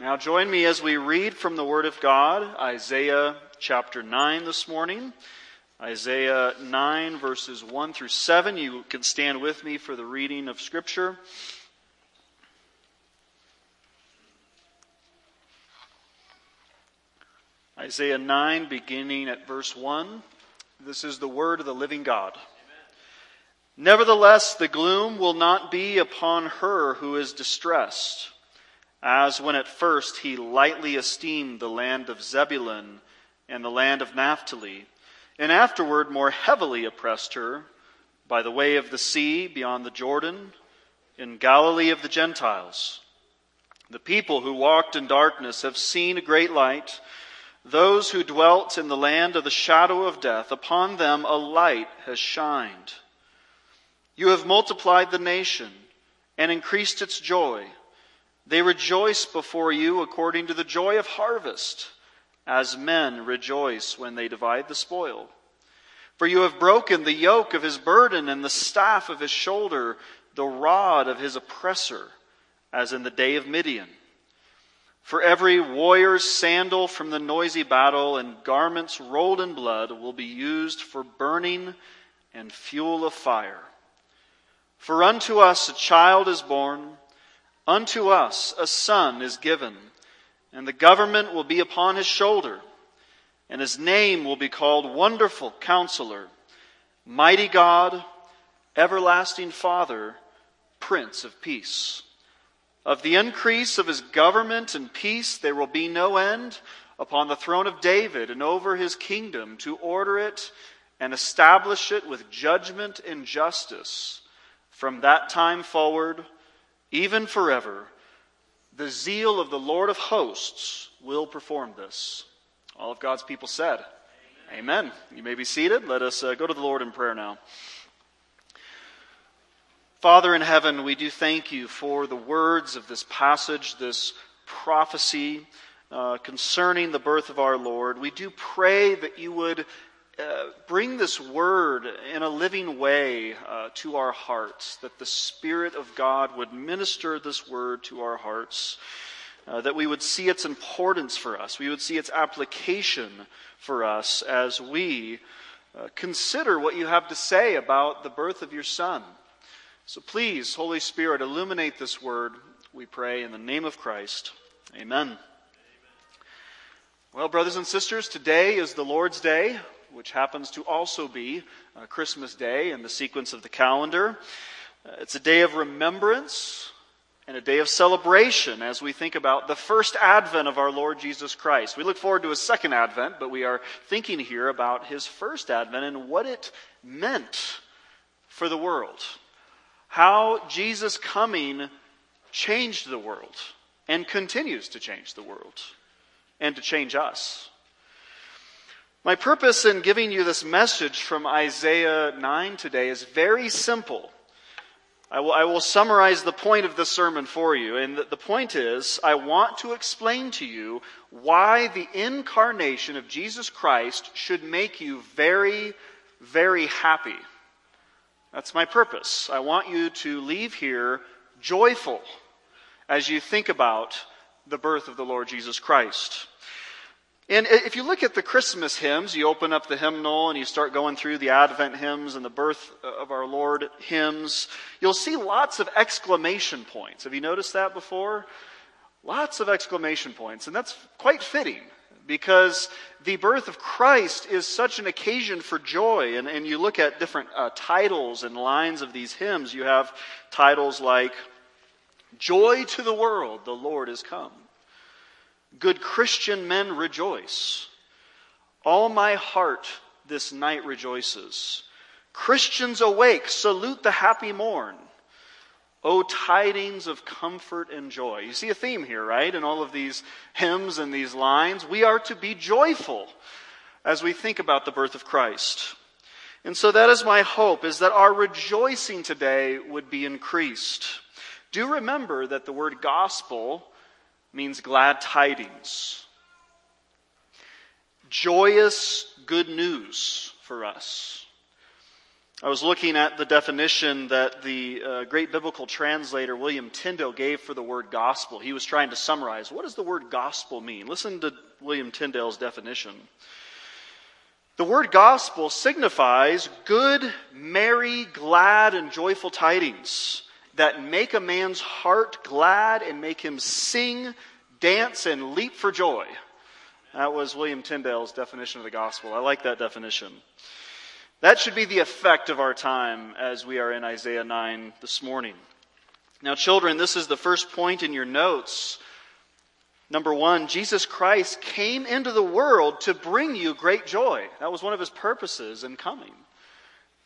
Now, join me as we read from the Word of God, Isaiah chapter 9 this morning. Isaiah 9, verses 1 through 7. You can stand with me for the reading of Scripture. Isaiah 9, beginning at verse 1. This is the word of the living God. Nevertheless, the gloom will not be upon her who is distressed, as when at first he lightly esteemed the land of Zebulun and the land of Naphtali, and afterward more heavily oppressed her by the way of the sea beyond the Jordan, in Galilee of the Gentiles. The people who walked in darkness have seen a great light. Those who dwelt in the land of the shadow of death, upon them a light has shined. You have multiplied the nation and increased its joy. They rejoice before you according to the joy of harvest, as men rejoice when they divide the spoil. For you have broken the yoke of his burden and the staff of his shoulder, the rod of his oppressor, as in the day of Midian. For every warrior's sandal from the noisy battle and garments rolled in blood will be used for burning and fuel of fire. For unto us a child is born, unto us a son is given, and the government will be upon his shoulder, and his name will be called Wonderful Counselor, Mighty God, Everlasting Father, Prince of Peace. Of the increase of his government and peace there will be no end upon the throne of David and over his kingdom to order it and establish it with judgment and justice from that time forward, even forever, the zeal of the Lord of hosts will perform this. All of God's people said, Amen. Amen. You may be seated. Let us uh, go to the Lord in prayer now. Father in heaven, we do thank you for the words of this passage, this prophecy uh, concerning the birth of our Lord. We do pray that you would uh, bring this word in a living way uh, to our hearts, that the Spirit of God would minister this word to our hearts, uh, that we would see its importance for us, we would see its application for us as we uh, consider what you have to say about the birth of your Son. So please, Holy Spirit, illuminate this word, we pray, in the name of Christ. Amen. Well, brothers and sisters, today is the Lord's Day which happens to also be uh, Christmas Day in the sequence of the calendar. Uh, it's a day of remembrance and a day of celebration as we think about the first advent of our Lord Jesus Christ. We look forward to a second advent, but we are thinking here about his first advent and what it meant for the world. How Jesus' coming changed the world and continues to change the world and to change us. My purpose in giving you this message from Isaiah 9 today is very simple. I will, I will summarize the point of the sermon for you. And the, the point is, I want to explain to you why the incarnation of Jesus Christ should make you very, very happy. That's my purpose. I want you to leave here joyful as you think about the birth of the Lord Jesus Christ. And if you look at the Christmas hymns, you open up the hymnal and you start going through the Advent hymns and the birth of our Lord hymns, you'll see lots of exclamation points. Have you noticed that before? Lots of exclamation points. And that's quite fitting because the birth of Christ is such an occasion for joy. And, and you look at different uh, titles and lines of these hymns, you have titles like, Joy to the world, the Lord is come. Good Christian men rejoice. All my heart this night rejoices. Christians awake, salute the happy morn. O tidings of comfort and joy. You see a theme here, right? In all of these hymns and these lines. We are to be joyful as we think about the birth of Christ. And so that is my hope, is that our rejoicing today would be increased. Do remember that the word gospel means glad tidings. Joyous good news for us. I was looking at the definition that the uh, great biblical translator William Tyndale gave for the word gospel. He was trying to summarize what does the word gospel mean? Listen to William Tyndale's definition. The word gospel signifies good, merry, glad, and joyful tidings that make a man's heart glad and make him sing, dance, and leap for joy. That was William Tyndale's definition of the gospel. I like that definition. That should be the effect of our time as we are in Isaiah 9 this morning. Now, children, this is the first point in your notes. Number one, Jesus Christ came into the world to bring you great joy. That was one of his purposes in coming.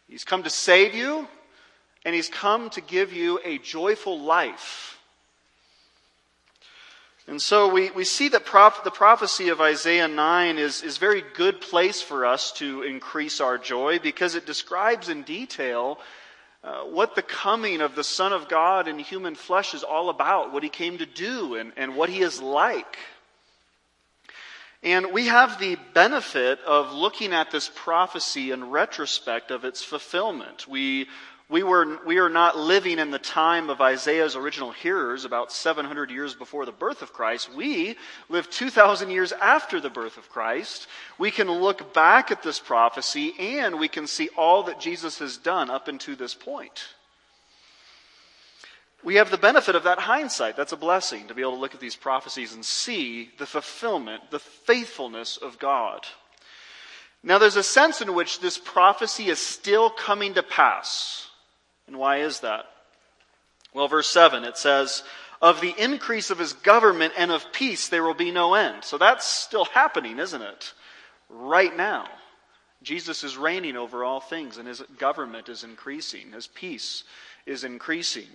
He's come to save you, and he's come to give you a joyful life. And so we, we see that the prophecy of Isaiah 9 is, is very good place for us to increase our joy because it describes in detail uh, what the coming of the Son of God in human flesh is all about, what he came to do, and, and what he is like. And we have the benefit of looking at this prophecy in retrospect of its fulfillment. We we, were, we are not living in the time of Isaiah's original hearers, about 700 years before the birth of Christ. We live 2,000 years after the birth of Christ. We can look back at this prophecy and we can see all that Jesus has done up until this point. We have the benefit of that hindsight. That's a blessing to be able to look at these prophecies and see the fulfillment, the faithfulness of God. Now, there's a sense in which this prophecy is still coming to pass. And why is that? Well, verse 7, it says, Of the increase of his government and of peace there will be no end. So that's still happening, isn't it? Right now. Jesus is reigning over all things, and his government is increasing. His peace is increasing.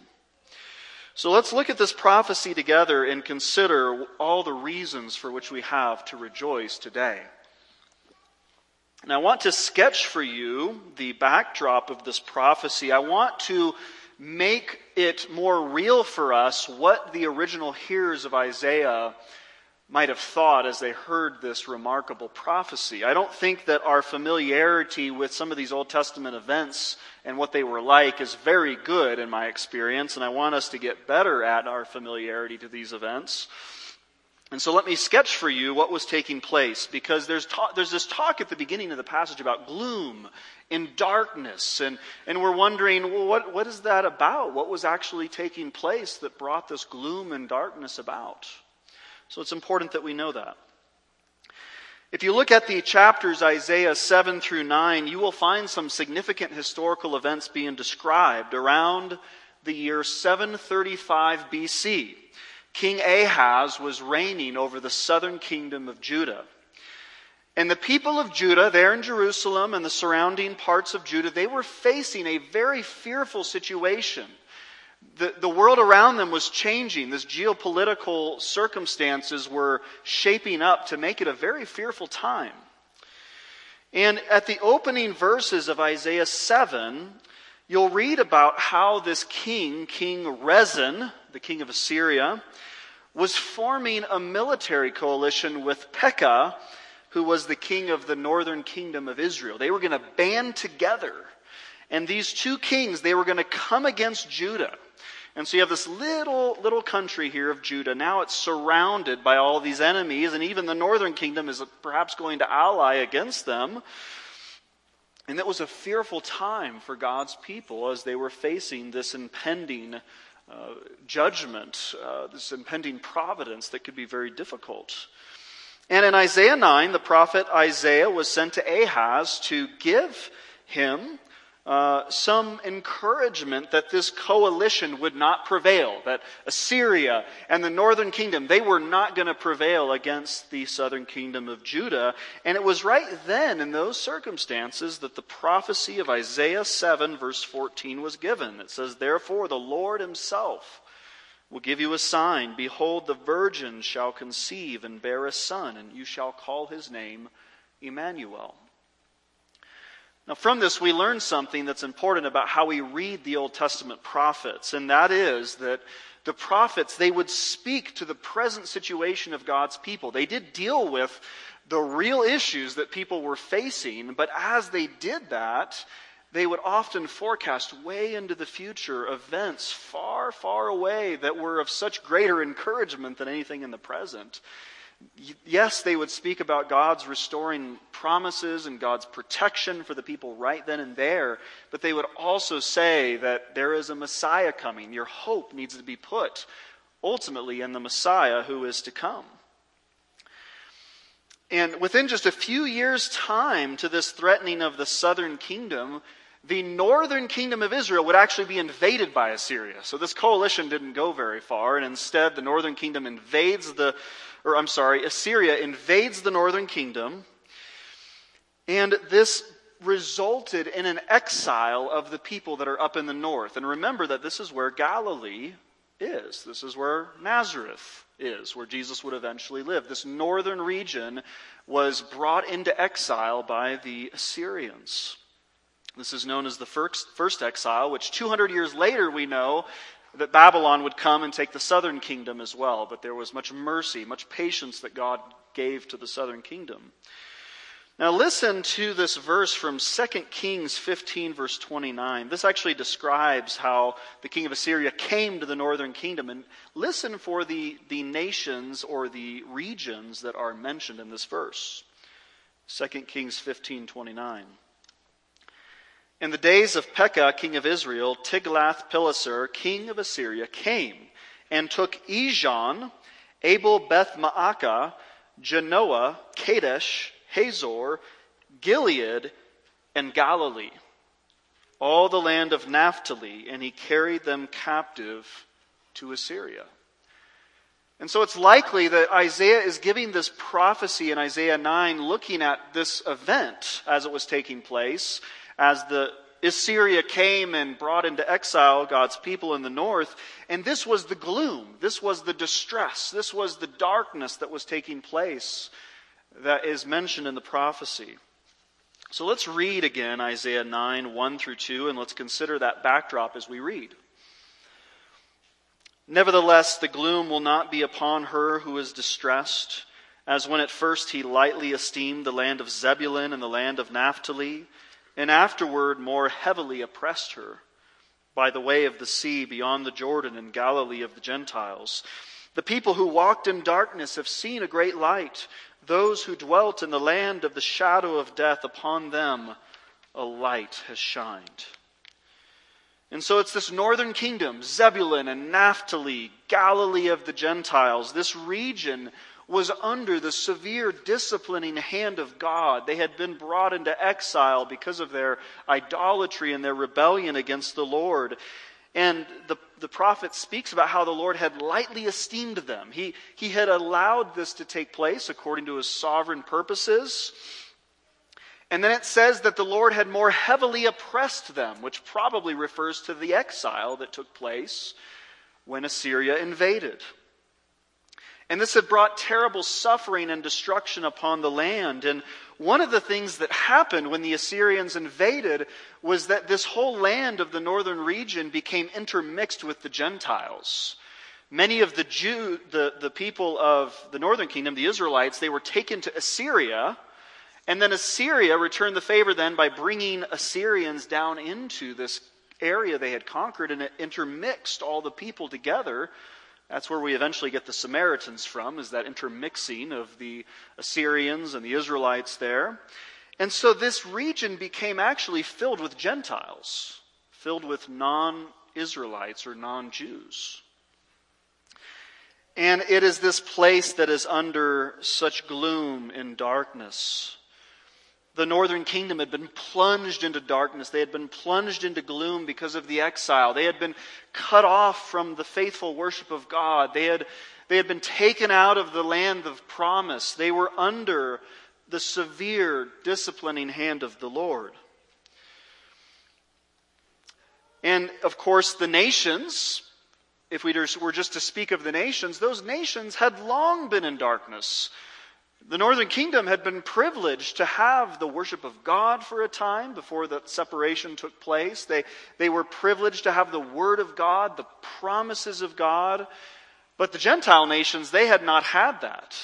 So let's look at this prophecy together and consider all the reasons for which we have to rejoice today. And I want to sketch for you the backdrop of this prophecy. I want to make it more real for us what the original hearers of Isaiah might have thought as they heard this remarkable prophecy. I don't think that our familiarity with some of these Old Testament events and what they were like is very good in my experience, and I want us to get better at our familiarity to these events. And so let me sketch for you what was taking place because there's, there's this talk at the beginning of the passage about gloom and darkness. And, and we're wondering, well, what, what is that about? What was actually taking place that brought this gloom and darkness about? So it's important that we know that. If you look at the chapters Isaiah 7 through 9, you will find some significant historical events being described around the year 735 BC. King Ahaz was reigning over the southern kingdom of Judah. And the people of Judah, there in Jerusalem and the surrounding parts of Judah, they were facing a very fearful situation. The, the world around them was changing. This geopolitical circumstances were shaping up to make it a very fearful time. And at the opening verses of Isaiah 7, you'll read about how this king, King Rezin, the king of Assyria, was forming a military coalition with Pekah, who was the king of the northern kingdom of Israel. They were going to band together. And these two kings, they were going to come against Judah. And so you have this little, little country here of Judah. Now it's surrounded by all these enemies, and even the northern kingdom is perhaps going to ally against them. And it was a fearful time for God's people as they were facing this impending uh, judgment, uh, this impending providence that could be very difficult. And in Isaiah 9, the prophet Isaiah was sent to Ahaz to give him uh, some encouragement that this coalition would not prevail, that Assyria and the northern kingdom, they were not going to prevail against the southern kingdom of Judah. And it was right then, in those circumstances, that the prophecy of Isaiah 7, verse 14, was given. It says, Therefore, the Lord himself will give you a sign. Behold, the virgin shall conceive and bear a son, and you shall call his name Emmanuel. Now, from this, we learn something that's important about how we read the Old Testament prophets, and that is that the prophets, they would speak to the present situation of God's people. They did deal with the real issues that people were facing, but as they did that, they would often forecast way into the future events far, far away that were of such greater encouragement than anything in the present. Yes, they would speak about God's restoring promises and God's protection for the people right then and there, but they would also say that there is a Messiah coming. Your hope needs to be put ultimately in the Messiah who is to come. And within just a few years' time to this threatening of the southern kingdom, the northern kingdom of Israel would actually be invaded by Assyria. So this coalition didn't go very far, and instead the northern kingdom invades the, or I'm sorry, Assyria invades the northern kingdom, and this resulted in an exile of the people that are up in the north. And remember that this is where Galilee is. This is where Nazareth is, where Jesus would eventually live. This northern region was brought into exile by the Assyrians. This is known as the first, first exile, which 200 years later we know that Babylon would come and take the southern kingdom as well. But there was much mercy, much patience that God gave to the southern kingdom. Now listen to this verse from 2 Kings 15 verse 29. This actually describes how the king of Assyria came to the northern kingdom. And listen for the, the nations or the regions that are mentioned in this verse. 2 Kings 15 29. In the days of Pekah, king of Israel, Tiglath-Pileser, king of Assyria, came and took Ijon, Abel Beth Maacah, Janoah, Kadesh, Hazor, Gilead, and Galilee, all the land of Naphtali, and he carried them captive to Assyria. And so it's likely that Isaiah is giving this prophecy in Isaiah 9 looking at this event as it was taking place, as the Assyria came and brought into exile God's people in the north. And this was the gloom. This was the distress. This was the darkness that was taking place that is mentioned in the prophecy. So let's read again Isaiah 9, 1 through 2, and let's consider that backdrop as we read. Nevertheless, the gloom will not be upon her who is distressed, as when at first he lightly esteemed the land of Zebulun and the land of Naphtali, and afterward more heavily oppressed her by the way of the sea beyond the Jordan and Galilee of the Gentiles. The people who walked in darkness have seen a great light. Those who dwelt in the land of the shadow of death, upon them a light has shined. And so it's this northern kingdom, Zebulun and Naphtali, Galilee of the Gentiles. This region was under the severe disciplining hand of God. They had been brought into exile because of their idolatry and their rebellion against the Lord. And the, the prophet speaks about how the Lord had lightly esteemed them. He, he had allowed this to take place according to his sovereign purposes. And then it says that the Lord had more heavily oppressed them, which probably refers to the exile that took place when Assyria invaded. And this had brought terrible suffering and destruction upon the land. And one of the things that happened when the Assyrians invaded was that this whole land of the northern region became intermixed with the Gentiles. Many of the Jew, the, the people of the northern kingdom, the Israelites, they were taken to Assyria. And then Assyria returned the favor then by bringing Assyrians down into this area they had conquered and it intermixed all the people together that's where we eventually get the Samaritans from, is that intermixing of the Assyrians and the Israelites there. And so this region became actually filled with Gentiles, filled with non Israelites or non Jews. And it is this place that is under such gloom and darkness the northern kingdom had been plunged into darkness. They had been plunged into gloom because of the exile. They had been cut off from the faithful worship of God. They had, they had been taken out of the land of promise. They were under the severe disciplining hand of the Lord. And of course, the nations, if we were just to speak of the nations, those nations had long been in darkness. The northern kingdom had been privileged to have the worship of God for a time before the separation took place. They, they were privileged to have the word of God, the promises of God. But the Gentile nations, they had not had that.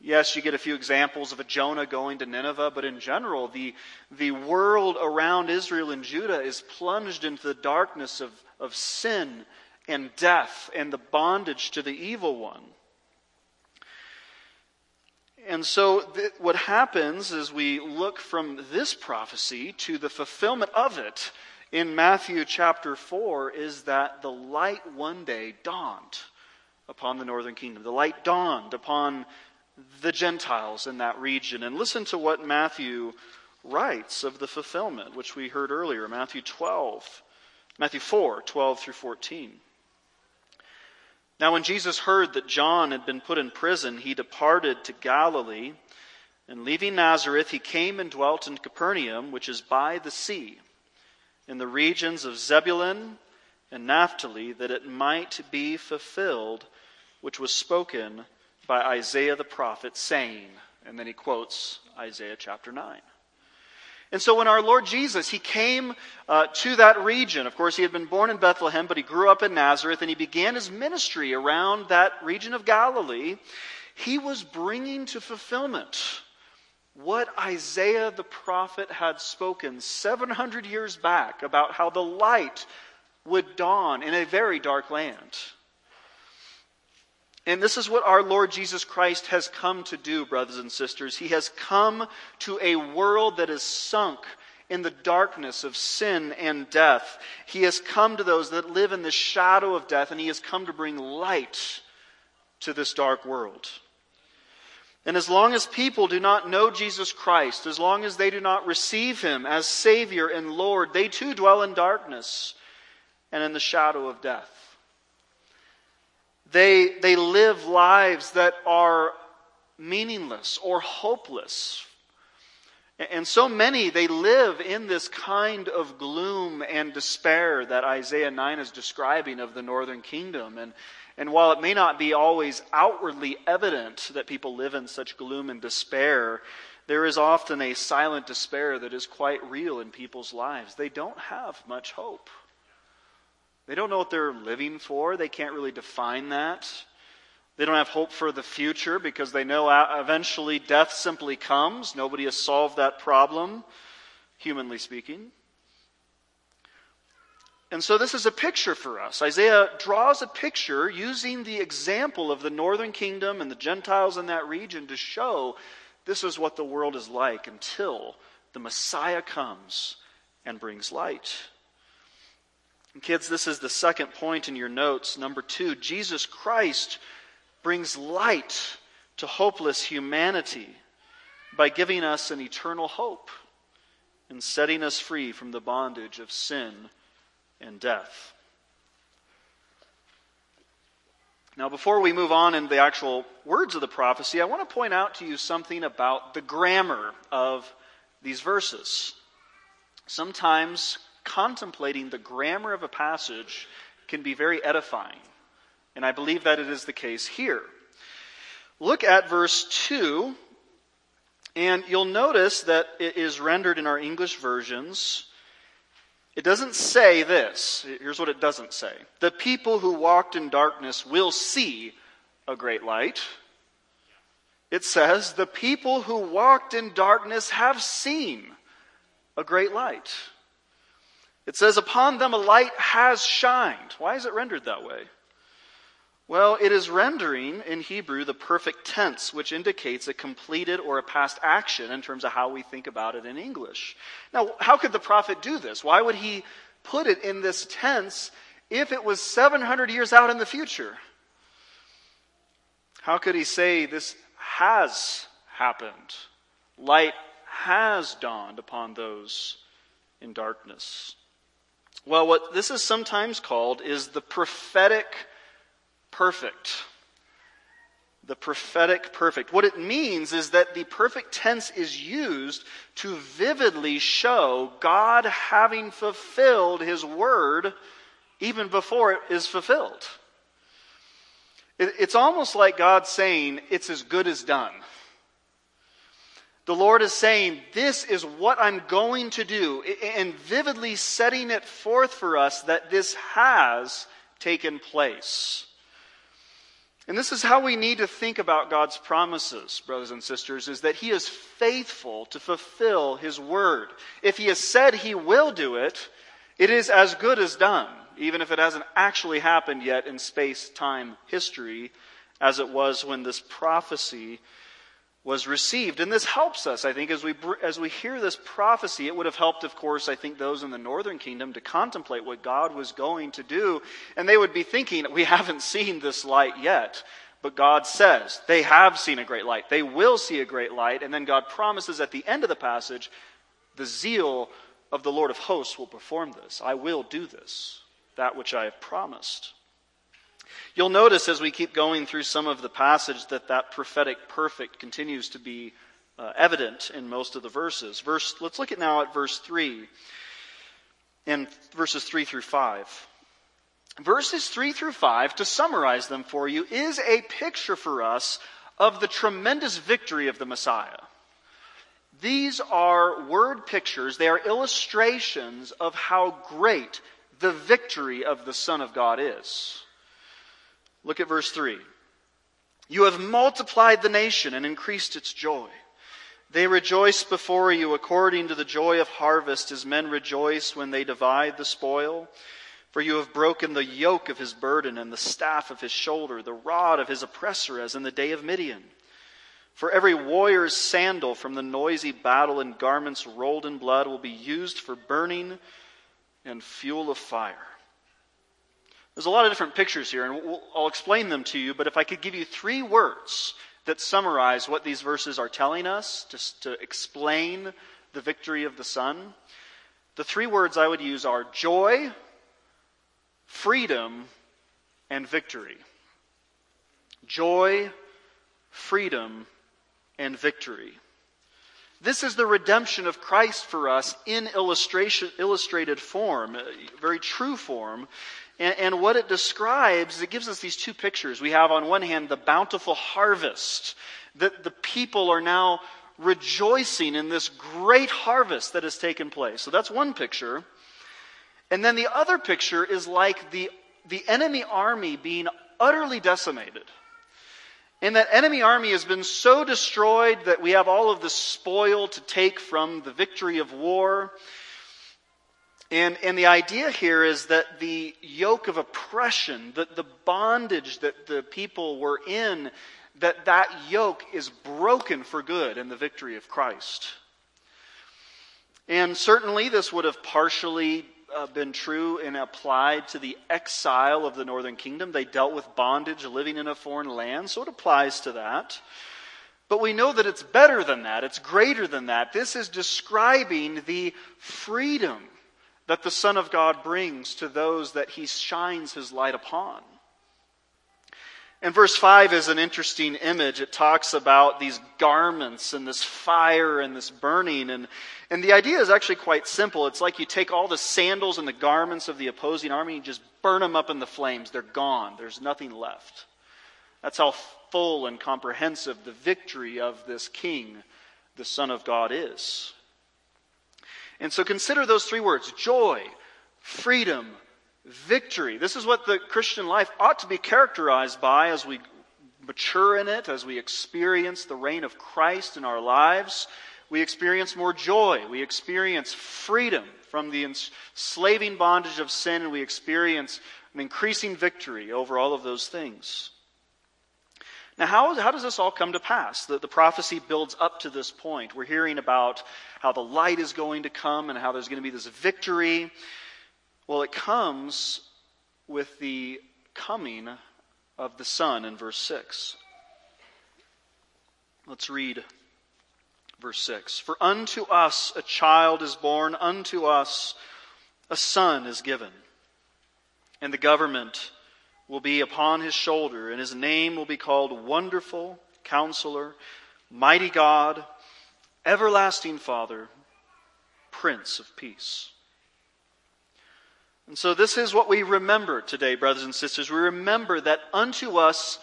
Yes, you get a few examples of a Jonah going to Nineveh, but in general, the, the world around Israel and Judah is plunged into the darkness of, of sin and death and the bondage to the evil one. And so, th- what happens as we look from this prophecy to the fulfillment of it in Matthew chapter 4 is that the light one day dawned upon the northern kingdom. The light dawned upon the Gentiles in that region. And listen to what Matthew writes of the fulfillment, which we heard earlier, Matthew 12, Matthew 4, 12 through 14. Now, when Jesus heard that John had been put in prison, he departed to Galilee, and leaving Nazareth, he came and dwelt in Capernaum, which is by the sea, in the regions of Zebulun and Naphtali, that it might be fulfilled, which was spoken by Isaiah the prophet, saying, and then he quotes Isaiah chapter 9. And so when our Lord Jesus, he came uh, to that region, of course, he had been born in Bethlehem, but he grew up in Nazareth, and he began his ministry around that region of Galilee. He was bringing to fulfillment what Isaiah the prophet had spoken 700 years back about how the light would dawn in a very dark land. And this is what our Lord Jesus Christ has come to do, brothers and sisters. He has come to a world that is sunk in the darkness of sin and death. He has come to those that live in the shadow of death, and He has come to bring light to this dark world. And as long as people do not know Jesus Christ, as long as they do not receive Him as Savior and Lord, they too dwell in darkness and in the shadow of death. They, they live lives that are meaningless or hopeless. And so many, they live in this kind of gloom and despair that Isaiah 9 is describing of the northern kingdom. And, and while it may not be always outwardly evident that people live in such gloom and despair, there is often a silent despair that is quite real in people's lives. They don't have much hope. They don't know what they're living for. They can't really define that. They don't have hope for the future because they know uh, eventually death simply comes. Nobody has solved that problem, humanly speaking. And so this is a picture for us. Isaiah draws a picture using the example of the northern kingdom and the Gentiles in that region to show this is what the world is like until the Messiah comes and brings light. And kids, this is the second point in your notes. Number two, Jesus Christ brings light to hopeless humanity by giving us an eternal hope and setting us free from the bondage of sin and death. Now, before we move on in the actual words of the prophecy, I want to point out to you something about the grammar of these verses. Sometimes contemplating the grammar of a passage can be very edifying. And I believe that it is the case here. Look at verse 2, and you'll notice that it is rendered in our English versions. It doesn't say this. Here's what it doesn't say The people who walked in darkness will see a great light. It says, The people who walked in darkness have seen a great light. It says, Upon them a light has shined. Why is it rendered that way? Well, it is rendering in Hebrew the perfect tense, which indicates a completed or a past action in terms of how we think about it in English. Now, how could the prophet do this? Why would he put it in this tense if it was 700 years out in the future? How could he say this has happened? Light has dawned upon those in darkness. Well, what this is sometimes called is the prophetic perfect. The prophetic perfect. What it means is that the perfect tense is used to vividly show God having fulfilled his word even before it is fulfilled. It's almost like God saying, It's as good as done. The Lord is saying, This is what I'm going to do, and vividly setting it forth for us that this has taken place. And this is how we need to think about God's promises, brothers and sisters, is that He is faithful to fulfill His word. If He has said He will do it, it is as good as done, even if it hasn't actually happened yet in space time history, as it was when this prophecy was received. And this helps us, I think, as we, as we hear this prophecy. It would have helped, of course, I think, those in the northern kingdom to contemplate what God was going to do. And they would be thinking, we haven't seen this light yet. But God says they have seen a great light. They will see a great light. And then God promises at the end of the passage, the zeal of the Lord of hosts will perform this. I will do this, that which I have promised. You'll notice as we keep going through some of the passage that that prophetic perfect continues to be uh, evident in most of the verses. Verse, let's look at now at verse 3 and verses 3 through 5. Verses 3 through 5, to summarize them for you, is a picture for us of the tremendous victory of the Messiah. These are word pictures, they are illustrations of how great the victory of the Son of God is. Look at verse 3. You have multiplied the nation and increased its joy. They rejoice before you according to the joy of harvest, as men rejoice when they divide the spoil. For you have broken the yoke of his burden and the staff of his shoulder, the rod of his oppressor, as in the day of Midian. For every warrior's sandal from the noisy battle and garments rolled in blood will be used for burning and fuel of fire. There's a lot of different pictures here, and we'll, I'll explain them to you, but if I could give you three words that summarize what these verses are telling us, just to explain the victory of the Son, the three words I would use are joy, freedom, and victory. Joy, freedom, and victory. This is the redemption of Christ for us in illustration, illustrated form, uh, very true form. And, and what it describes, it gives us these two pictures. We have on one hand the bountiful harvest, that the people are now rejoicing in this great harvest that has taken place. So that's one picture. And then the other picture is like the, the enemy army being utterly decimated. And that enemy army has been so destroyed that we have all of the spoil to take from the victory of war. And, and the idea here is that the yoke of oppression, the, the bondage that the people were in, that that yoke is broken for good in the victory of Christ. And certainly this would have partially uh, been true and applied to the exile of the northern kingdom. They dealt with bondage living in a foreign land, so it applies to that. But we know that it's better than that, it's greater than that. This is describing the freedom that the Son of God brings to those that he shines his light upon. And verse 5 is an interesting image. It talks about these garments and this fire and this burning. And, and the idea is actually quite simple. It's like you take all the sandals and the garments of the opposing army and just burn them up in the flames. They're gone, there's nothing left. That's how full and comprehensive the victory of this king, the Son of God, is. And so consider those three words joy, freedom, victory. This is what the Christian life ought to be characterized by as we mature in it, as we experience the reign of Christ in our lives. We experience more joy. We experience freedom from the enslaving bondage of sin, and we experience an increasing victory over all of those things. Now, how, how does this all come to pass? The, the prophecy builds up to this point. We're hearing about how the light is going to come and how there's going to be this victory. Well, it comes with the coming of the Son in verse 6. Let's read verse 6. For unto us a child is born, unto us a son is given, and the government will be upon his shoulder, and his name will be called Wonderful, Counselor, Mighty God, Everlasting Father, Prince of Peace. And so, this is what we remember today, brothers and sisters. We remember that unto us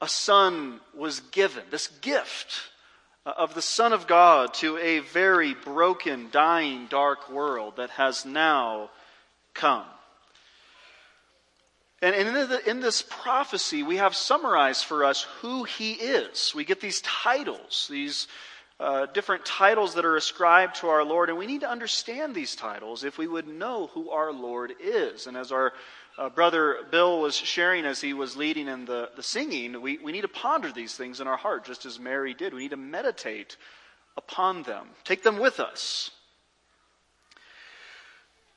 a son was given, this gift uh, of the Son of God to a very broken, dying, dark world that has now come. And in, the, in this prophecy, we have summarized for us who he is. We get these titles, these uh, different titles that are ascribed to our Lord, and we need to understand these titles if we would know who our Lord is. And as our uh, brother Bill was sharing as he was leading in the, the singing, we, we need to ponder these things in our heart, just as Mary did. We need to meditate upon them, take them with us.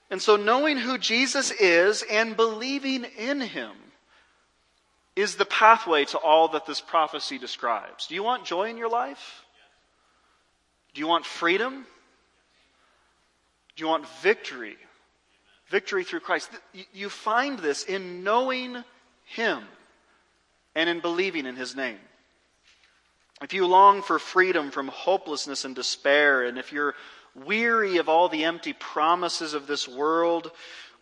And so, knowing who Jesus is and believing in him is the pathway to all that this prophecy describes. Do you want joy in your life? Do you want freedom? Do you want victory? Victory through Christ. You find this in knowing him and in believing in his name. If you long for freedom from hopelessness and despair, and if you're weary of all the empty promises of this world,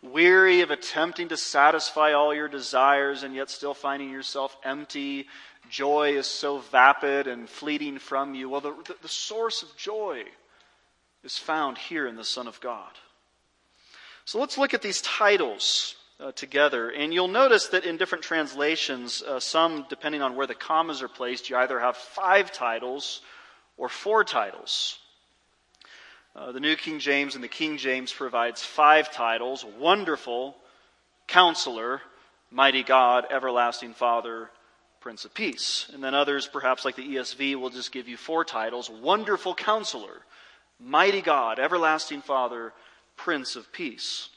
weary of attempting to satisfy all your desires and yet still finding yourself empty. Joy is so vapid and fleeting from you. Well, the, the source of joy is found here in the Son of God. So let's look at these titles uh, together. And you'll notice that in different translations, uh, some, depending on where the commas are placed, you either have five titles or four titles. Uh, the New King James and the King James provides five titles Wonderful, Counselor, Mighty God, Everlasting Father, Prince of Peace. And then others, perhaps like the ESV, will just give you four titles Wonderful Counselor, Mighty God, Everlasting Father, Prince of Peace.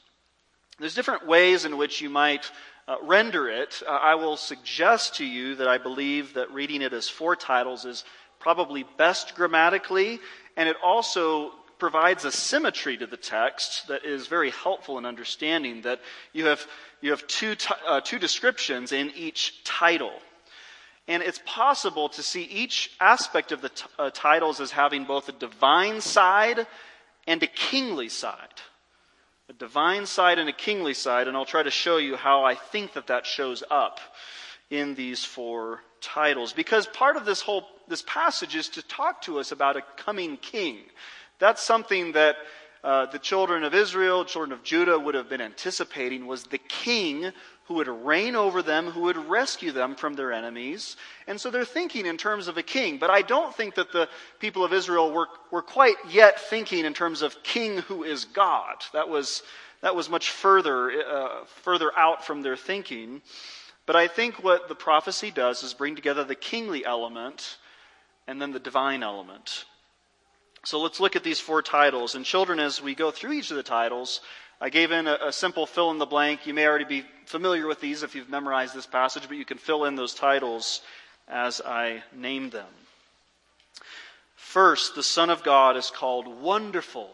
There's different ways in which you might uh, render it. Uh, I will suggest to you that I believe that reading it as four titles is probably best grammatically, and it also provides a symmetry to the text that is very helpful in understanding that you have, you have two, t- uh, two descriptions in each title. And it's possible to see each aspect of the t- uh, titles as having both a divine side and a kingly side. A divine side and a kingly side, and I'll try to show you how I think that that shows up in these four titles. Because part of this whole this passage is to talk to us about a coming king. That's something that uh, the children of Israel, children of Judah would have been anticipating was the king who would reign over them, who would rescue them from their enemies. And so they're thinking in terms of a king. But I don't think that the people of Israel were, were quite yet thinking in terms of king who is God. That was, that was much further, uh, further out from their thinking. But I think what the prophecy does is bring together the kingly element and then the divine element. So let's look at these four titles. And children, as we go through each of the titles, I gave in a, a, simple fill in the blank. You may already be familiar with these if you've memorized this passage, but you can fill in those titles as I name them. First, the Son of God is called Wonderful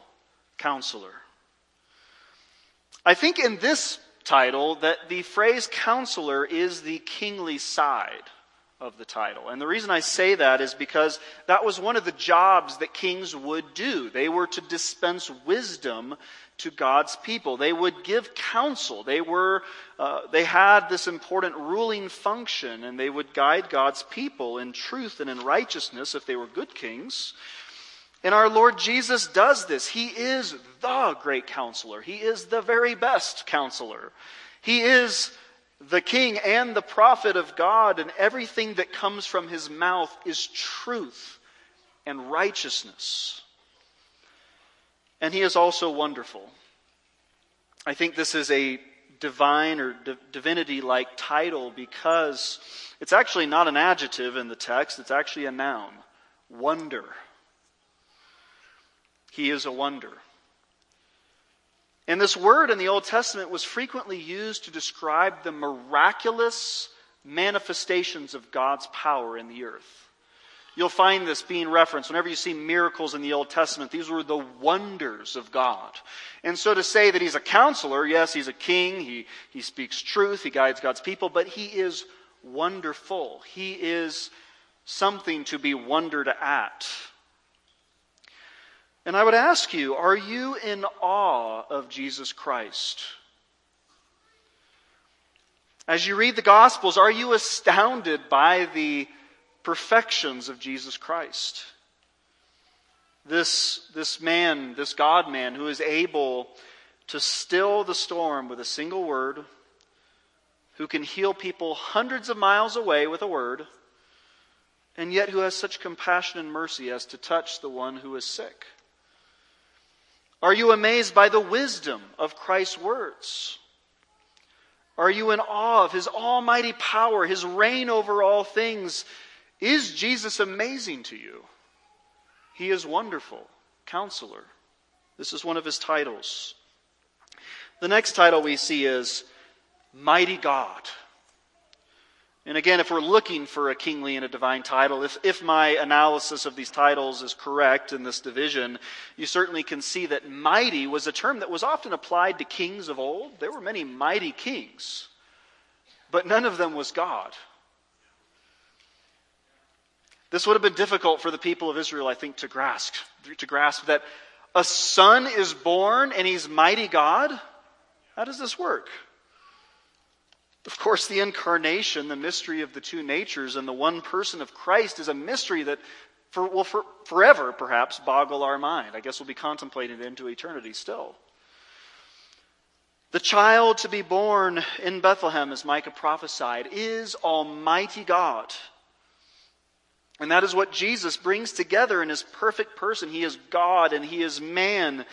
Counselor. I think in this title that the phrase counselor is the kingly side of the title. And the reason I say that is because that was one of the jobs that kings would do. They were to dispense wisdom to God's people. They would give counsel. They were, uh, they had this important ruling function and they would guide God's people in truth and in righteousness if they were good kings. And our Lord Jesus does this. He is the great counselor. He is the very best counselor. He is the king and the prophet of God, and everything that comes from his mouth is truth and righteousness. And he is also wonderful. I think this is a divine or divinity like title because it's actually not an adjective in the text, it's actually a noun wonder. He is a wonder. And this word in the Old Testament was frequently used to describe the miraculous manifestations of God's power in the earth. You'll find this being referenced whenever you see miracles in the Old Testament. These were the wonders of God. And so to say that he's a counselor, yes, he's a king, he, he speaks truth, he guides God's people, but he is wonderful. He is something to be wondered at. And I would ask you, are you in awe of Jesus Christ? As you read the Gospels, are you astounded by the perfections of Jesus Christ? This, this man, this God man, who is able to still the storm with a single word, who can heal people hundreds of miles away with a word, and yet who has such compassion and mercy as to touch the one who is sick? Are you amazed by the wisdom of Christ's words? Are you in awe of his almighty power, his reign over all things? Is Jesus amazing to you? He is wonderful, counselor. This is one of his titles. The next title we see is Mighty God. And again, if we're looking for a kingly and a divine title, if, if my analysis of these titles is correct in this division, you certainly can see that mighty was a term that was often applied to kings of old. There were many mighty kings, but none of them was God. This would have been difficult for the people of Israel, I think, to grasp, to grasp that a son is born and he's mighty God. How does this work? Of course, the incarnation, the mystery of the two natures, and the one person of Christ is a mystery that for, will for, forever, perhaps, boggle our mind. I guess we'll be contemplating it into eternity still. The child to be born in Bethlehem, as Micah prophesied, is Almighty God. And that is what Jesus brings together in his perfect person. He is God and he is man.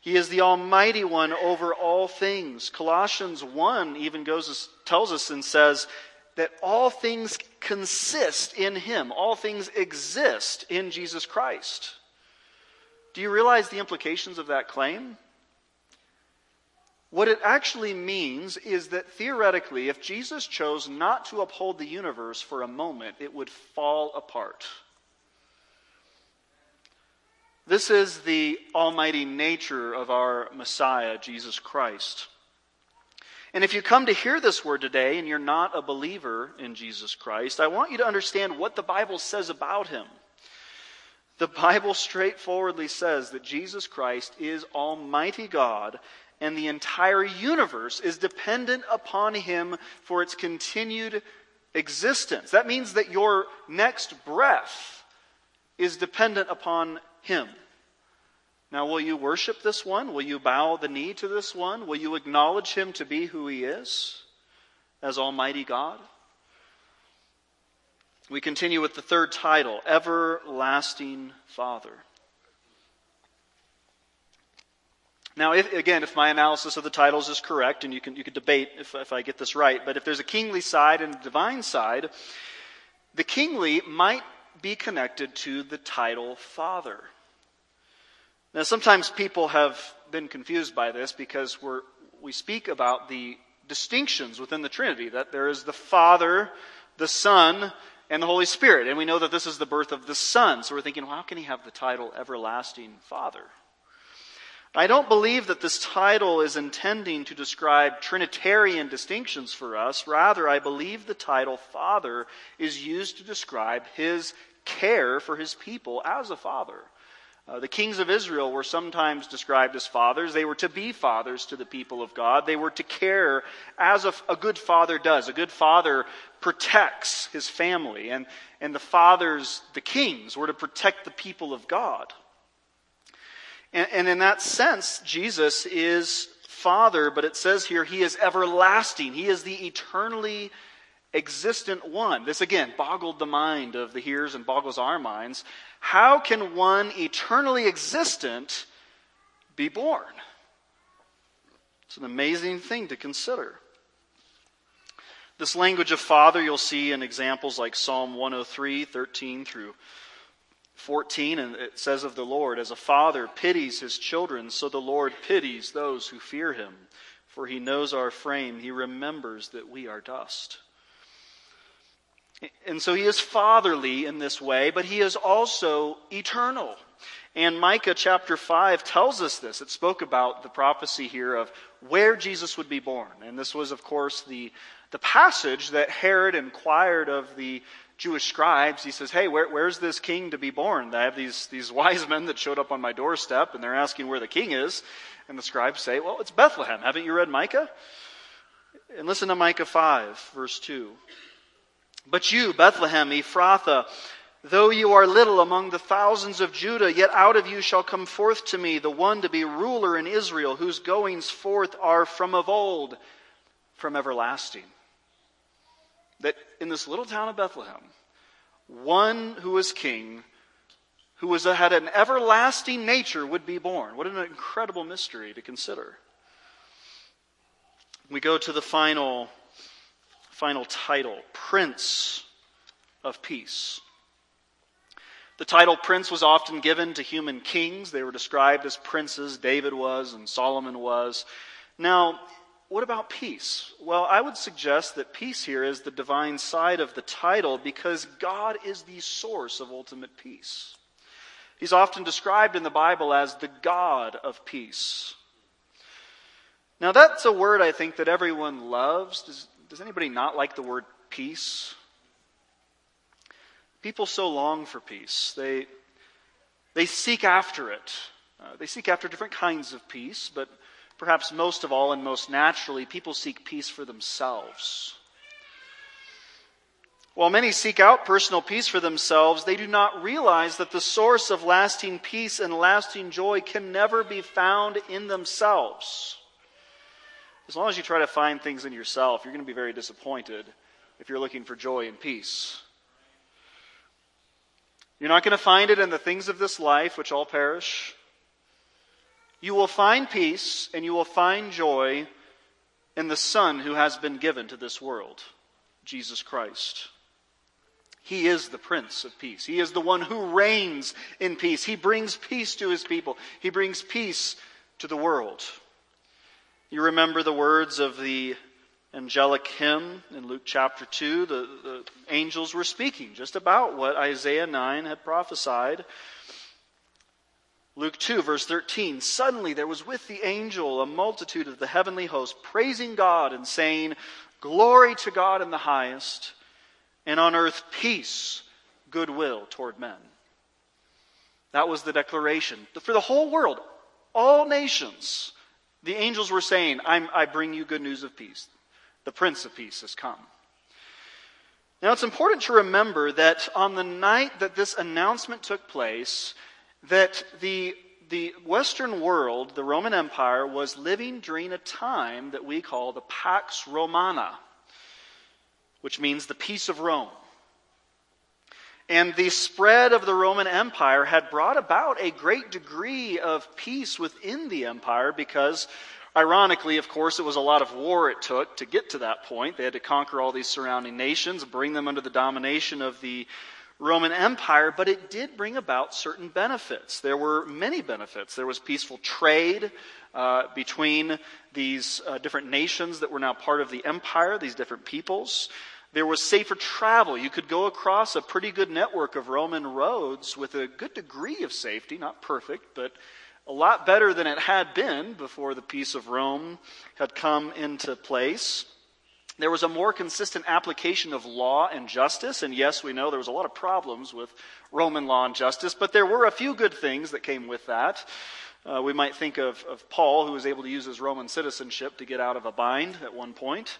He is the Almighty One over all things. Colossians 1 even goes, tells us and says that all things consist in Him, all things exist in Jesus Christ. Do you realize the implications of that claim? What it actually means is that theoretically, if Jesus chose not to uphold the universe for a moment, it would fall apart. This is the almighty nature of our Messiah, Jesus Christ. And if you come to hear this word today and you're not a believer in Jesus Christ, I want you to understand what the Bible says about him. The Bible straightforwardly says that Jesus Christ is Almighty God and the entire universe is dependent upon him for its continued existence. That means that your next breath is dependent upon him. Now, will you worship this one? Will you bow the knee to this one? Will you acknowledge him to be who he is as Almighty God? We continue with the third title Everlasting Father. Now, if, again, if my analysis of the titles is correct, and you can, you can debate if, if I get this right, but if there's a kingly side and a divine side, the kingly might be connected to the title Father. Now, sometimes people have been confused by this because we're, we speak about the distinctions within the Trinity, that there is the Father, the Son, and the Holy Spirit. And we know that this is the birth of the Son. So we're thinking, well, how can he have the title Everlasting Father? I don't believe that this title is intending to describe Trinitarian distinctions for us. Rather, I believe the title Father is used to describe his care for his people as a father. Uh, the kings of Israel were sometimes described as fathers. They were to be fathers to the people of God. They were to care as a, a good father does. A good father protects his family. And, and the fathers, the kings, were to protect the people of God. And, and in that sense, Jesus is Father, but it says here he is everlasting. He is the eternally existent one. This again boggled the mind of the hearers and boggles our minds. How can one eternally existent be born? It's an amazing thing to consider. This language of Father you'll see in examples like Psalm 103, 13 through 14, and it says of the Lord, As a father pities his children, so the Lord pities those who fear him. For he knows our frame, he remembers that we are dust. And so he is fatherly in this way, but he is also eternal. And Micah chapter 5 tells us this. It spoke about the prophecy here of where Jesus would be born. And this was, of course, the, the passage that Herod inquired of the Jewish scribes. He says, Hey, where, where's this king to be born? I have these, these wise men that showed up on my doorstep, and they're asking where the king is. And the scribes say, Well, it's Bethlehem. Haven't you read Micah? And listen to Micah 5, verse 2. But you, Bethlehem, Ephrathah, though you are little among the thousands of Judah, yet out of you shall come forth to me the one to be ruler in Israel, whose goings forth are from of old, from everlasting. That in this little town of Bethlehem, one who was king, who was, had an everlasting nature, would be born. What an incredible mystery to consider. We go to the final, final title Prince of Peace. The title prince was often given to human kings. They were described as princes. David was and Solomon was. Now, what about peace? Well, I would suggest that peace here is the divine side of the title because God is the source of ultimate peace. He's often described in the Bible as the God of peace. Now, that's a word I think that everyone loves. Does, does anybody not like the word peace? People so long for peace. They, they seek after it. Uh, they seek after different kinds of peace, but perhaps most of all and most naturally, people seek peace for themselves. While many seek out personal peace for themselves, they do not realize that the source of lasting peace and lasting joy can never be found in themselves. As long as you try to find things in yourself, you're going to be very disappointed if you're looking for joy and peace. You're not going to find it in the things of this life, which all perish. You will find peace and you will find joy in the Son who has been given to this world, Jesus Christ. He is the Prince of Peace. He is the one who reigns in peace. He brings peace to his people. He brings peace to the world. You remember the words of the angelic hymn in Luke chapter 2, the, the angels were speaking just about what Isaiah 9 had prophesied. Luke 2, verse 13 Suddenly there was with the angel a multitude of the heavenly host, praising God and saying, Glory to God in the highest, and on earth peace, goodwill toward men. That was the declaration. For the whole world, all nations, the angels were saying, i bring you good news of peace. The Prince of Peace has come. Now, it's important to remember that on the night that this announcement took place, that the, the Western world, the Roman Empire, was living during a time that we call the Pax Romana, which means the peace of Rome. And the spread of the Roman Empire had brought about a great degree of peace within the empire because Ironically, of course, it was a lot of war it took to get to that point. They had to conquer all these surrounding nations, bring them under the domination of the Roman Empire, but it did bring about certain benefits. There were many benefits. There was peaceful trade uh, between these uh, different nations that were now part of the empire, these different peoples. There was safer travel. You could go across a pretty good network of Roman roads with a good degree of safety, not perfect, but a lot better than it had been before the peace of Rome had come into place. There was a more consistent application of law and justice, and yes, we know there was a lot of problems with Roman law and justice, but there were a few good things that came with that. Uh, we might think of, of Paul, who was able to use his Roman citizenship to get out of a bind at one point.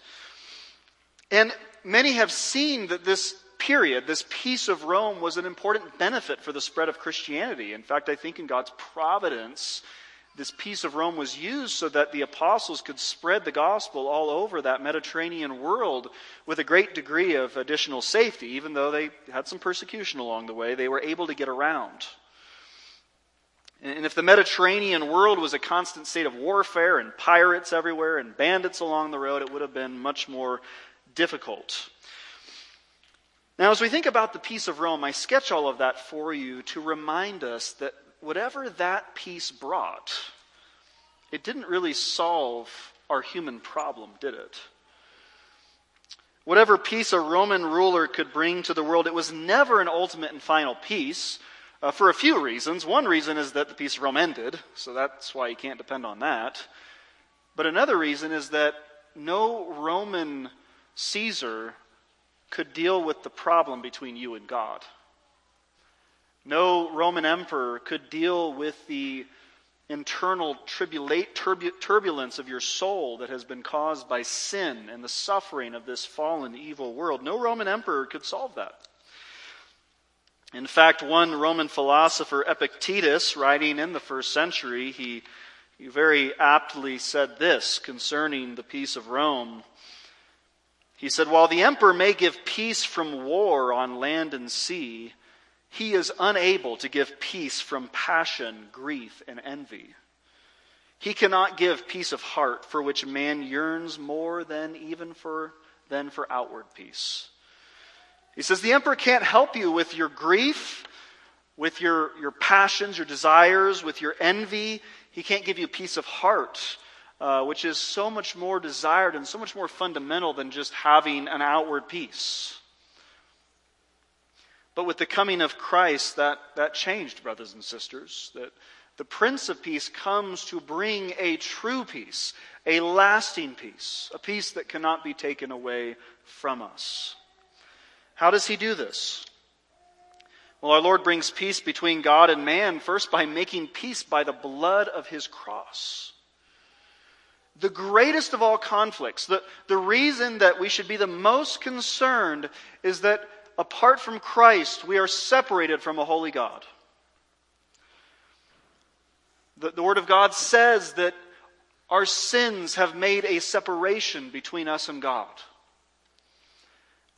And many have seen that this period, this peace of Rome was an important benefit for the spread of Christianity. In fact, I think in God's providence, this peace of Rome was used so that the apostles could spread the gospel all over that Mediterranean world with a great degree of additional safety. Even though they had some persecution along the way, they were able to get around. And if the Mediterranean world was a constant state of warfare and pirates everywhere and bandits along the road, it would have been much more difficult. Now, as we think about the peace of Rome, I sketch all of that for you to remind us that whatever that peace brought, it didn't really solve our human problem, did it? Whatever peace a Roman ruler could bring to the world, it was never an ultimate and final peace uh, for a few reasons. One reason is that the peace of Rome ended, so that's why you can't depend on that. But another reason is that no Roman Caesar could deal with the problem between you and God. No Roman emperor could deal with the internal turbulence of your soul that has been caused by sin and the suffering of this fallen, evil world. No Roman emperor could solve that. In fact, one Roman philosopher, Epictetus, writing in the first century, he, he very aptly said this concerning the peace of Rome. He said, While the emperor may give peace from war on land and sea, he is unable to give peace from passion, grief, and envy. He cannot give peace of heart for which man yearns more than even for than for outward peace. He says the emperor can't help you with your grief, with your, your passions, your desires, with your envy. He can't give you peace of heart, uh, which is so much more desired and so much more fundamental than just having an outward peace. But with the coming of Christ, that, that changed, brothers and sisters. That the Prince of Peace comes to bring a true peace, a lasting peace, a peace that cannot be taken away from us. How does he do this? Well, our Lord brings peace between God and man first by making peace by the blood of his cross. The greatest of all conflicts, the, the reason that we should be the most concerned is that apart from Christ, we are separated from a holy God. The, the Word of God says that our sins have made a separation between us and God.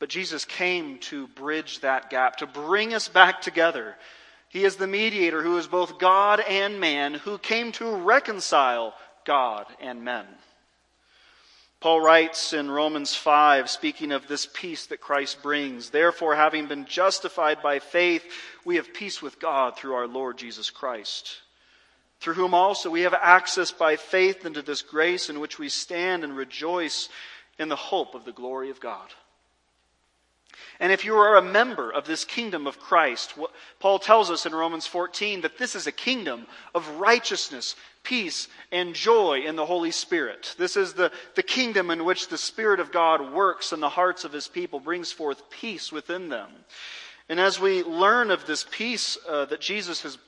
But Jesus came to bridge that gap, to bring us back together. He is the mediator who is both God and man, who came to reconcile God and men. Paul writes in Romans 5, speaking of this peace that Christ brings, Therefore, having been justified by faith, we have peace with God through our Lord Jesus Christ through whom also we have access by faith into this grace in which we stand and rejoice in the hope of the glory of God. And if you are a member of this kingdom of Christ, Paul tells us in Romans 14 that this is a kingdom of righteousness, peace, and joy in the Holy Spirit. This is the, the kingdom in which the Spirit of God works in the hearts of his people, brings forth peace within them. And as we learn of this peace uh, that Jesus has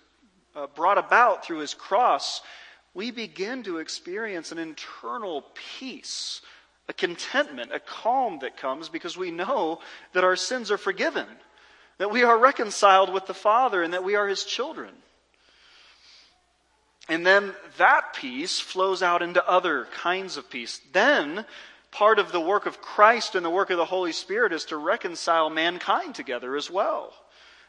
uh, brought about through his cross, we begin to experience an internal peace, a contentment, a calm that comes because we know that our sins are forgiven, that we are reconciled with the Father, and that we are his children. And then that peace flows out into other kinds of peace. Then, part of the work of Christ and the work of the Holy Spirit is to reconcile mankind together as well.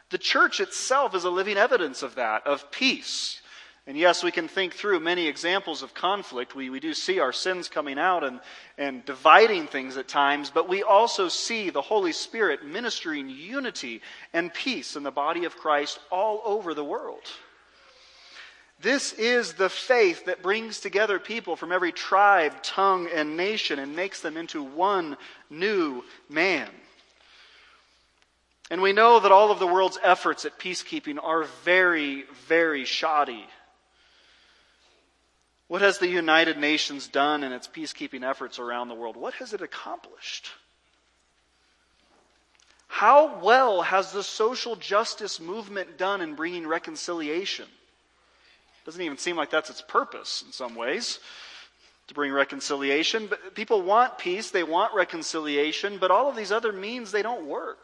The church itself is a living evidence of that, of peace. And yes, we can think through many examples of conflict. We, we do see our sins coming out and, and dividing things at times, but we also see the Holy Spirit ministering unity and peace in the body of Christ all over the world. This is the faith that brings together people from every tribe, tongue, and nation and makes them into one new man. And we know that all of the world's efforts at peacekeeping are very, very shoddy. What has the United Nations done in its peacekeeping efforts around the world? What has it accomplished? How well has the social justice movement done in bringing reconciliation? Doesn't even seem like that's its purpose in some ways to bring reconciliation. But people want peace, they want reconciliation, but all of these other means they don't work.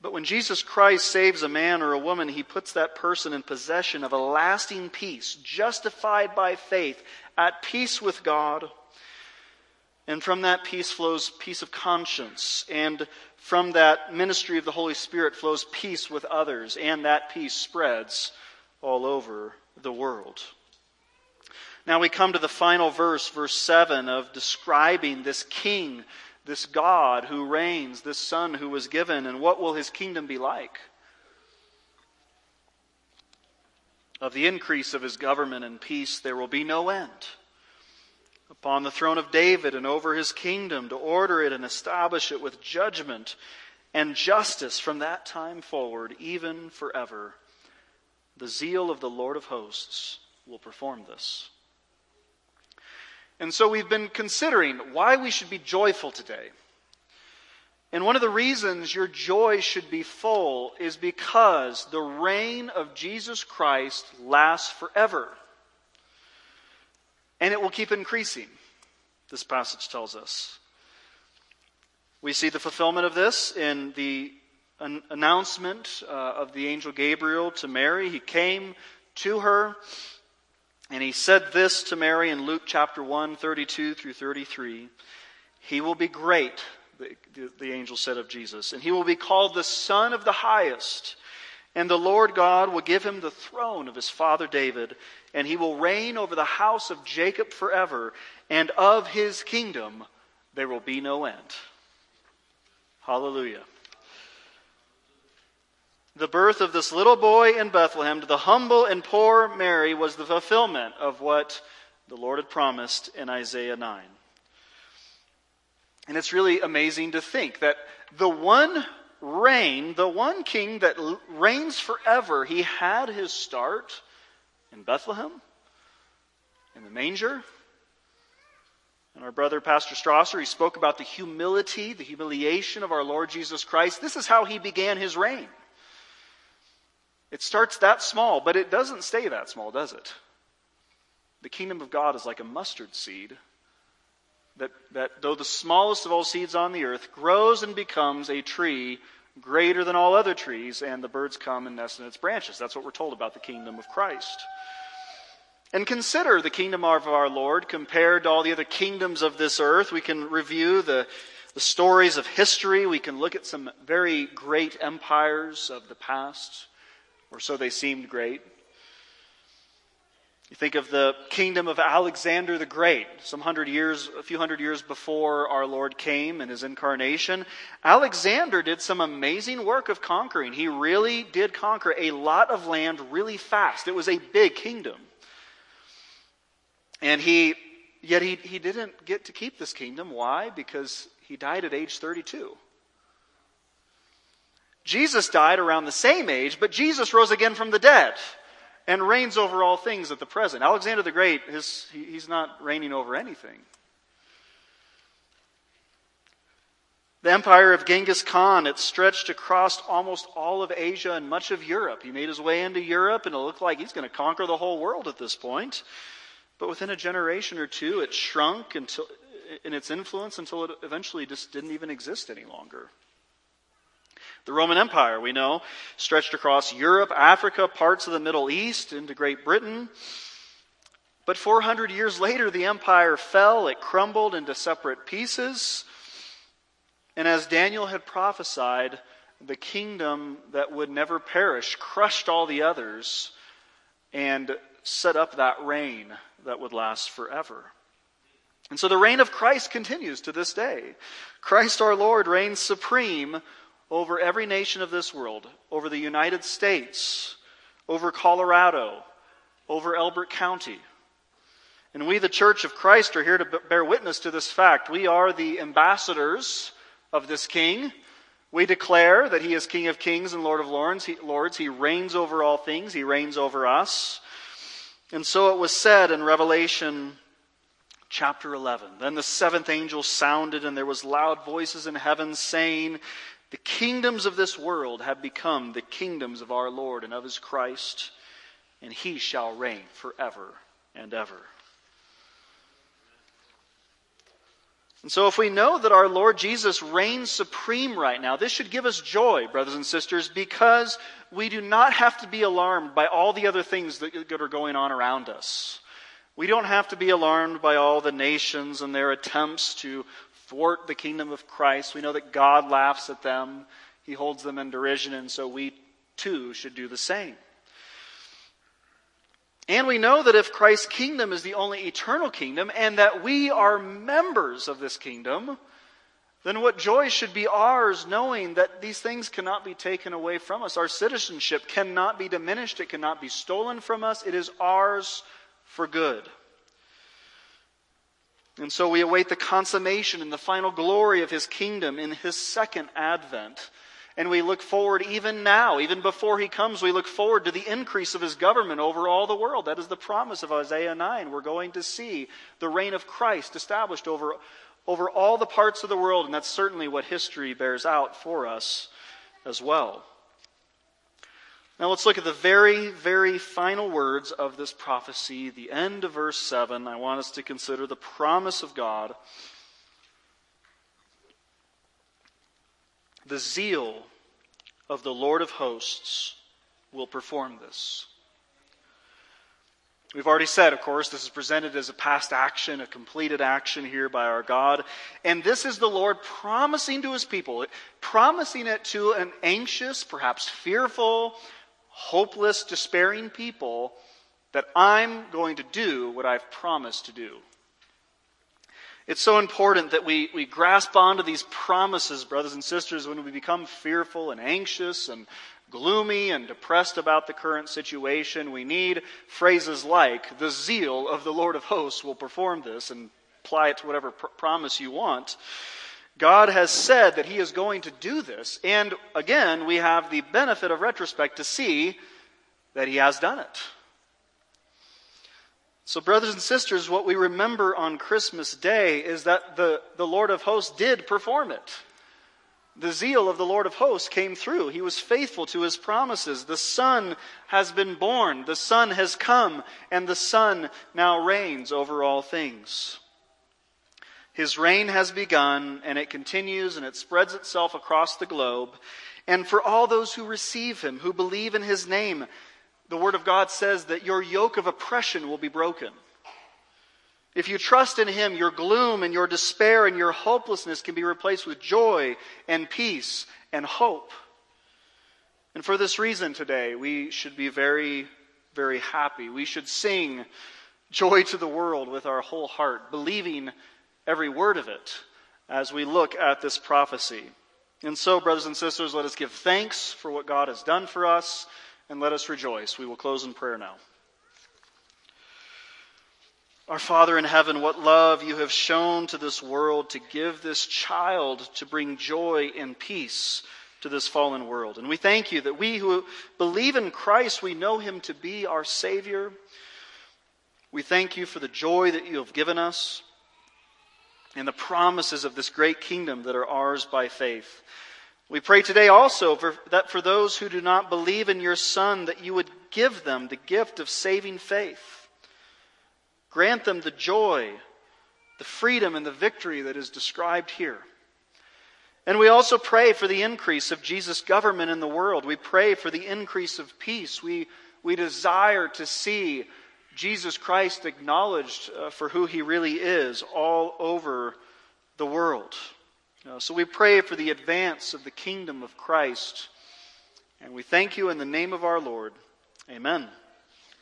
But when Jesus Christ saves a man or a woman, he puts that person in possession of a lasting peace, justified by faith, at peace with God. And from that peace flows peace of conscience. And from that ministry of the Holy Spirit flows peace with others. And that peace spreads all over the world. Now we come to the final verse, verse 7, of describing this king this God who reigns, this Son who was given, and what will his kingdom be like? Of the increase of his government and peace there will be no end. Upon the throne of David and over his kingdom, to order it and establish it with judgment and justice from that time forward, even forever. The zeal of the Lord of hosts will perform this. And so we've been considering why we should be joyful today. And one of the reasons your joy should be full is because the reign of Jesus Christ lasts forever. And it will keep increasing, this passage tells us. We see the fulfillment of this in the an announcement uh, of the angel Gabriel to Mary. He came to her and he said this to Mary in Luke chapter 1, 32 through 33. He will be great, the, the, the angel said of Jesus, and he will be called the Son of the Highest. And the Lord God will give him the throne of his father David, and he will reign over the house of Jacob forever, and of his kingdom there will be no end. Hallelujah. The birth of this little boy in Bethlehem to the humble and poor Mary was the fulfillment of what the Lord had promised in Isaiah 9. And it's really amazing to think that the one reign, the one king that reigns forever, he had his start in Bethlehem, in the manger. And our brother, Pastor Strasser, he spoke about the humility, the humiliation of our Lord Jesus Christ. This is how he began his reign. It starts that small, but it doesn't stay that small, does it? The kingdom of God is like a mustard seed that, that though the smallest of all seeds on the earth, grows and becomes a tree greater than all other trees, and the birds come and nest in its branches. That's what we're told about the kingdom of Christ. And consider the kingdom of our Lord compared to all the other kingdoms of this earth. We can review the, the stories of history. We can look at some very great empires of the past, or so they seemed great. You think of the kingdom of Alexander the Great, some hundred years, a few hundred years before our Lord came and his incarnation. Alexander did some amazing work of conquering. He really did conquer a lot of land really fast. It was a big kingdom. And he, yet he, he didn't get to keep this kingdom. Why? Because he died at age 32. Jesus died around the same age, but Jesus rose again from the dead and reigns over all things at the present. Alexander the Great, his, he, he's not reigning over anything. The empire of Genghis Khan, it stretched across almost all of Asia and much of Europe. He made his way into Europe, and it looked like he's going to conquer the whole world at this point. But within a generation or two, it shrunk until, in its influence until it eventually just didn't even exist any longer. The Roman Empire, we know, stretched across Europe, Africa, parts of the Middle East, into Great Britain. But 400 years later, the empire fell. It crumbled into separate pieces. And as Daniel had prophesied, the kingdom that would never perish crushed all the others and set up that reign that would last forever. And so the reign of Christ continues to this day. Christ our Lord reigns supreme over every nation of this world, over the United States, over Colorado, over Elbert County. And we, the Church of Christ, are here to bear witness to this fact. We are the ambassadors of this King. We declare that He is King of Kings and Lord of Lords. He, Lords. he reigns over all things, He reigns over us. And so it was said in Revelation chapter 11 Then the seventh angel sounded, and there was loud voices in heaven saying, the kingdoms of this world have become the kingdoms of our Lord and of his Christ, and he shall reign forever and ever. And so, if we know that our Lord Jesus reigns supreme right now, this should give us joy, brothers and sisters, because we do not have to be alarmed by all the other things that are going on around us. We don't have to be alarmed by all the nations and their attempts to thwart the kingdom of Christ. We know that God laughs at them, He holds them in derision, and so we too should do the same. And we know that if Christ's kingdom is the only eternal kingdom and that we are members of this kingdom, then what joy should be ours knowing that these things cannot be taken away from us. Our citizenship cannot be diminished, it cannot be stolen from us, it is ours for good. And so we await the consummation and the final glory of his kingdom in his second advent. And we look forward even now, even before he comes, we look forward to the increase of his government over all the world. That is the promise of Isaiah 9. We're going to see the reign of Christ established over, over all the parts of the world, and that's certainly what history bears out for us as well. Now let's look at the very, very final words of this prophecy, the end of verse 7. I want us to consider the promise of God. The zeal of the Lord of hosts will perform this. We've already said, of course, this is presented as a past action, a completed action here by our God. And this is the Lord promising to his people, promising it to an anxious, perhaps fearful, hopeless, despairing people that I'm going to do what I've promised to do. It's so important that we, we grasp onto these promises, brothers and sisters, when we become fearful and anxious and gloomy and depressed about the current situation, we need phrases like, the zeal of the Lord of hosts will perform this, and apply it to whatever pr- promise you want. God has said that He is going to do this, and again, we have the benefit of retrospect to see that He has done it. So, brothers and sisters, what we remember on Christmas Day is that the, the Lord of hosts did perform it. The zeal of the Lord of hosts came through. He was faithful to his promises. The Son has been born, the Son has come, and the Son now reigns over all things. His reign has begun, and it continues, and it spreads itself across the globe. And for all those who receive him, who believe in his name, the Word of God says that your yoke of oppression will be broken. If you trust in Him, your gloom and your despair and your hopelessness can be replaced with joy and peace and hope. And for this reason today, we should be very, very happy. We should sing joy to the world with our whole heart, believing every word of it as we look at this prophecy. And so, brothers and sisters, let us give thanks for what God has done for us and let us rejoice. We will close in prayer now. Our Father in heaven, what love you have shown to this world to give this child to bring joy and peace to this fallen world. And we thank you that we who believe in Christ, we know him to be our Savior. We thank you for the joy that you have given us and the promises of this great kingdom that are ours by faith. We pray today also for, that for those who do not believe in your Son, that you would give them the gift of saving faith. Grant them the joy, the freedom, and the victory that is described here. And we also pray for the increase of Jesus' government in the world. We pray for the increase of peace. We, we desire to see Jesus Christ acknowledged uh, for who he really is all over the world. Uh, so we pray for the advance of the kingdom of Christ. And we thank you in the name of our Lord. Amen.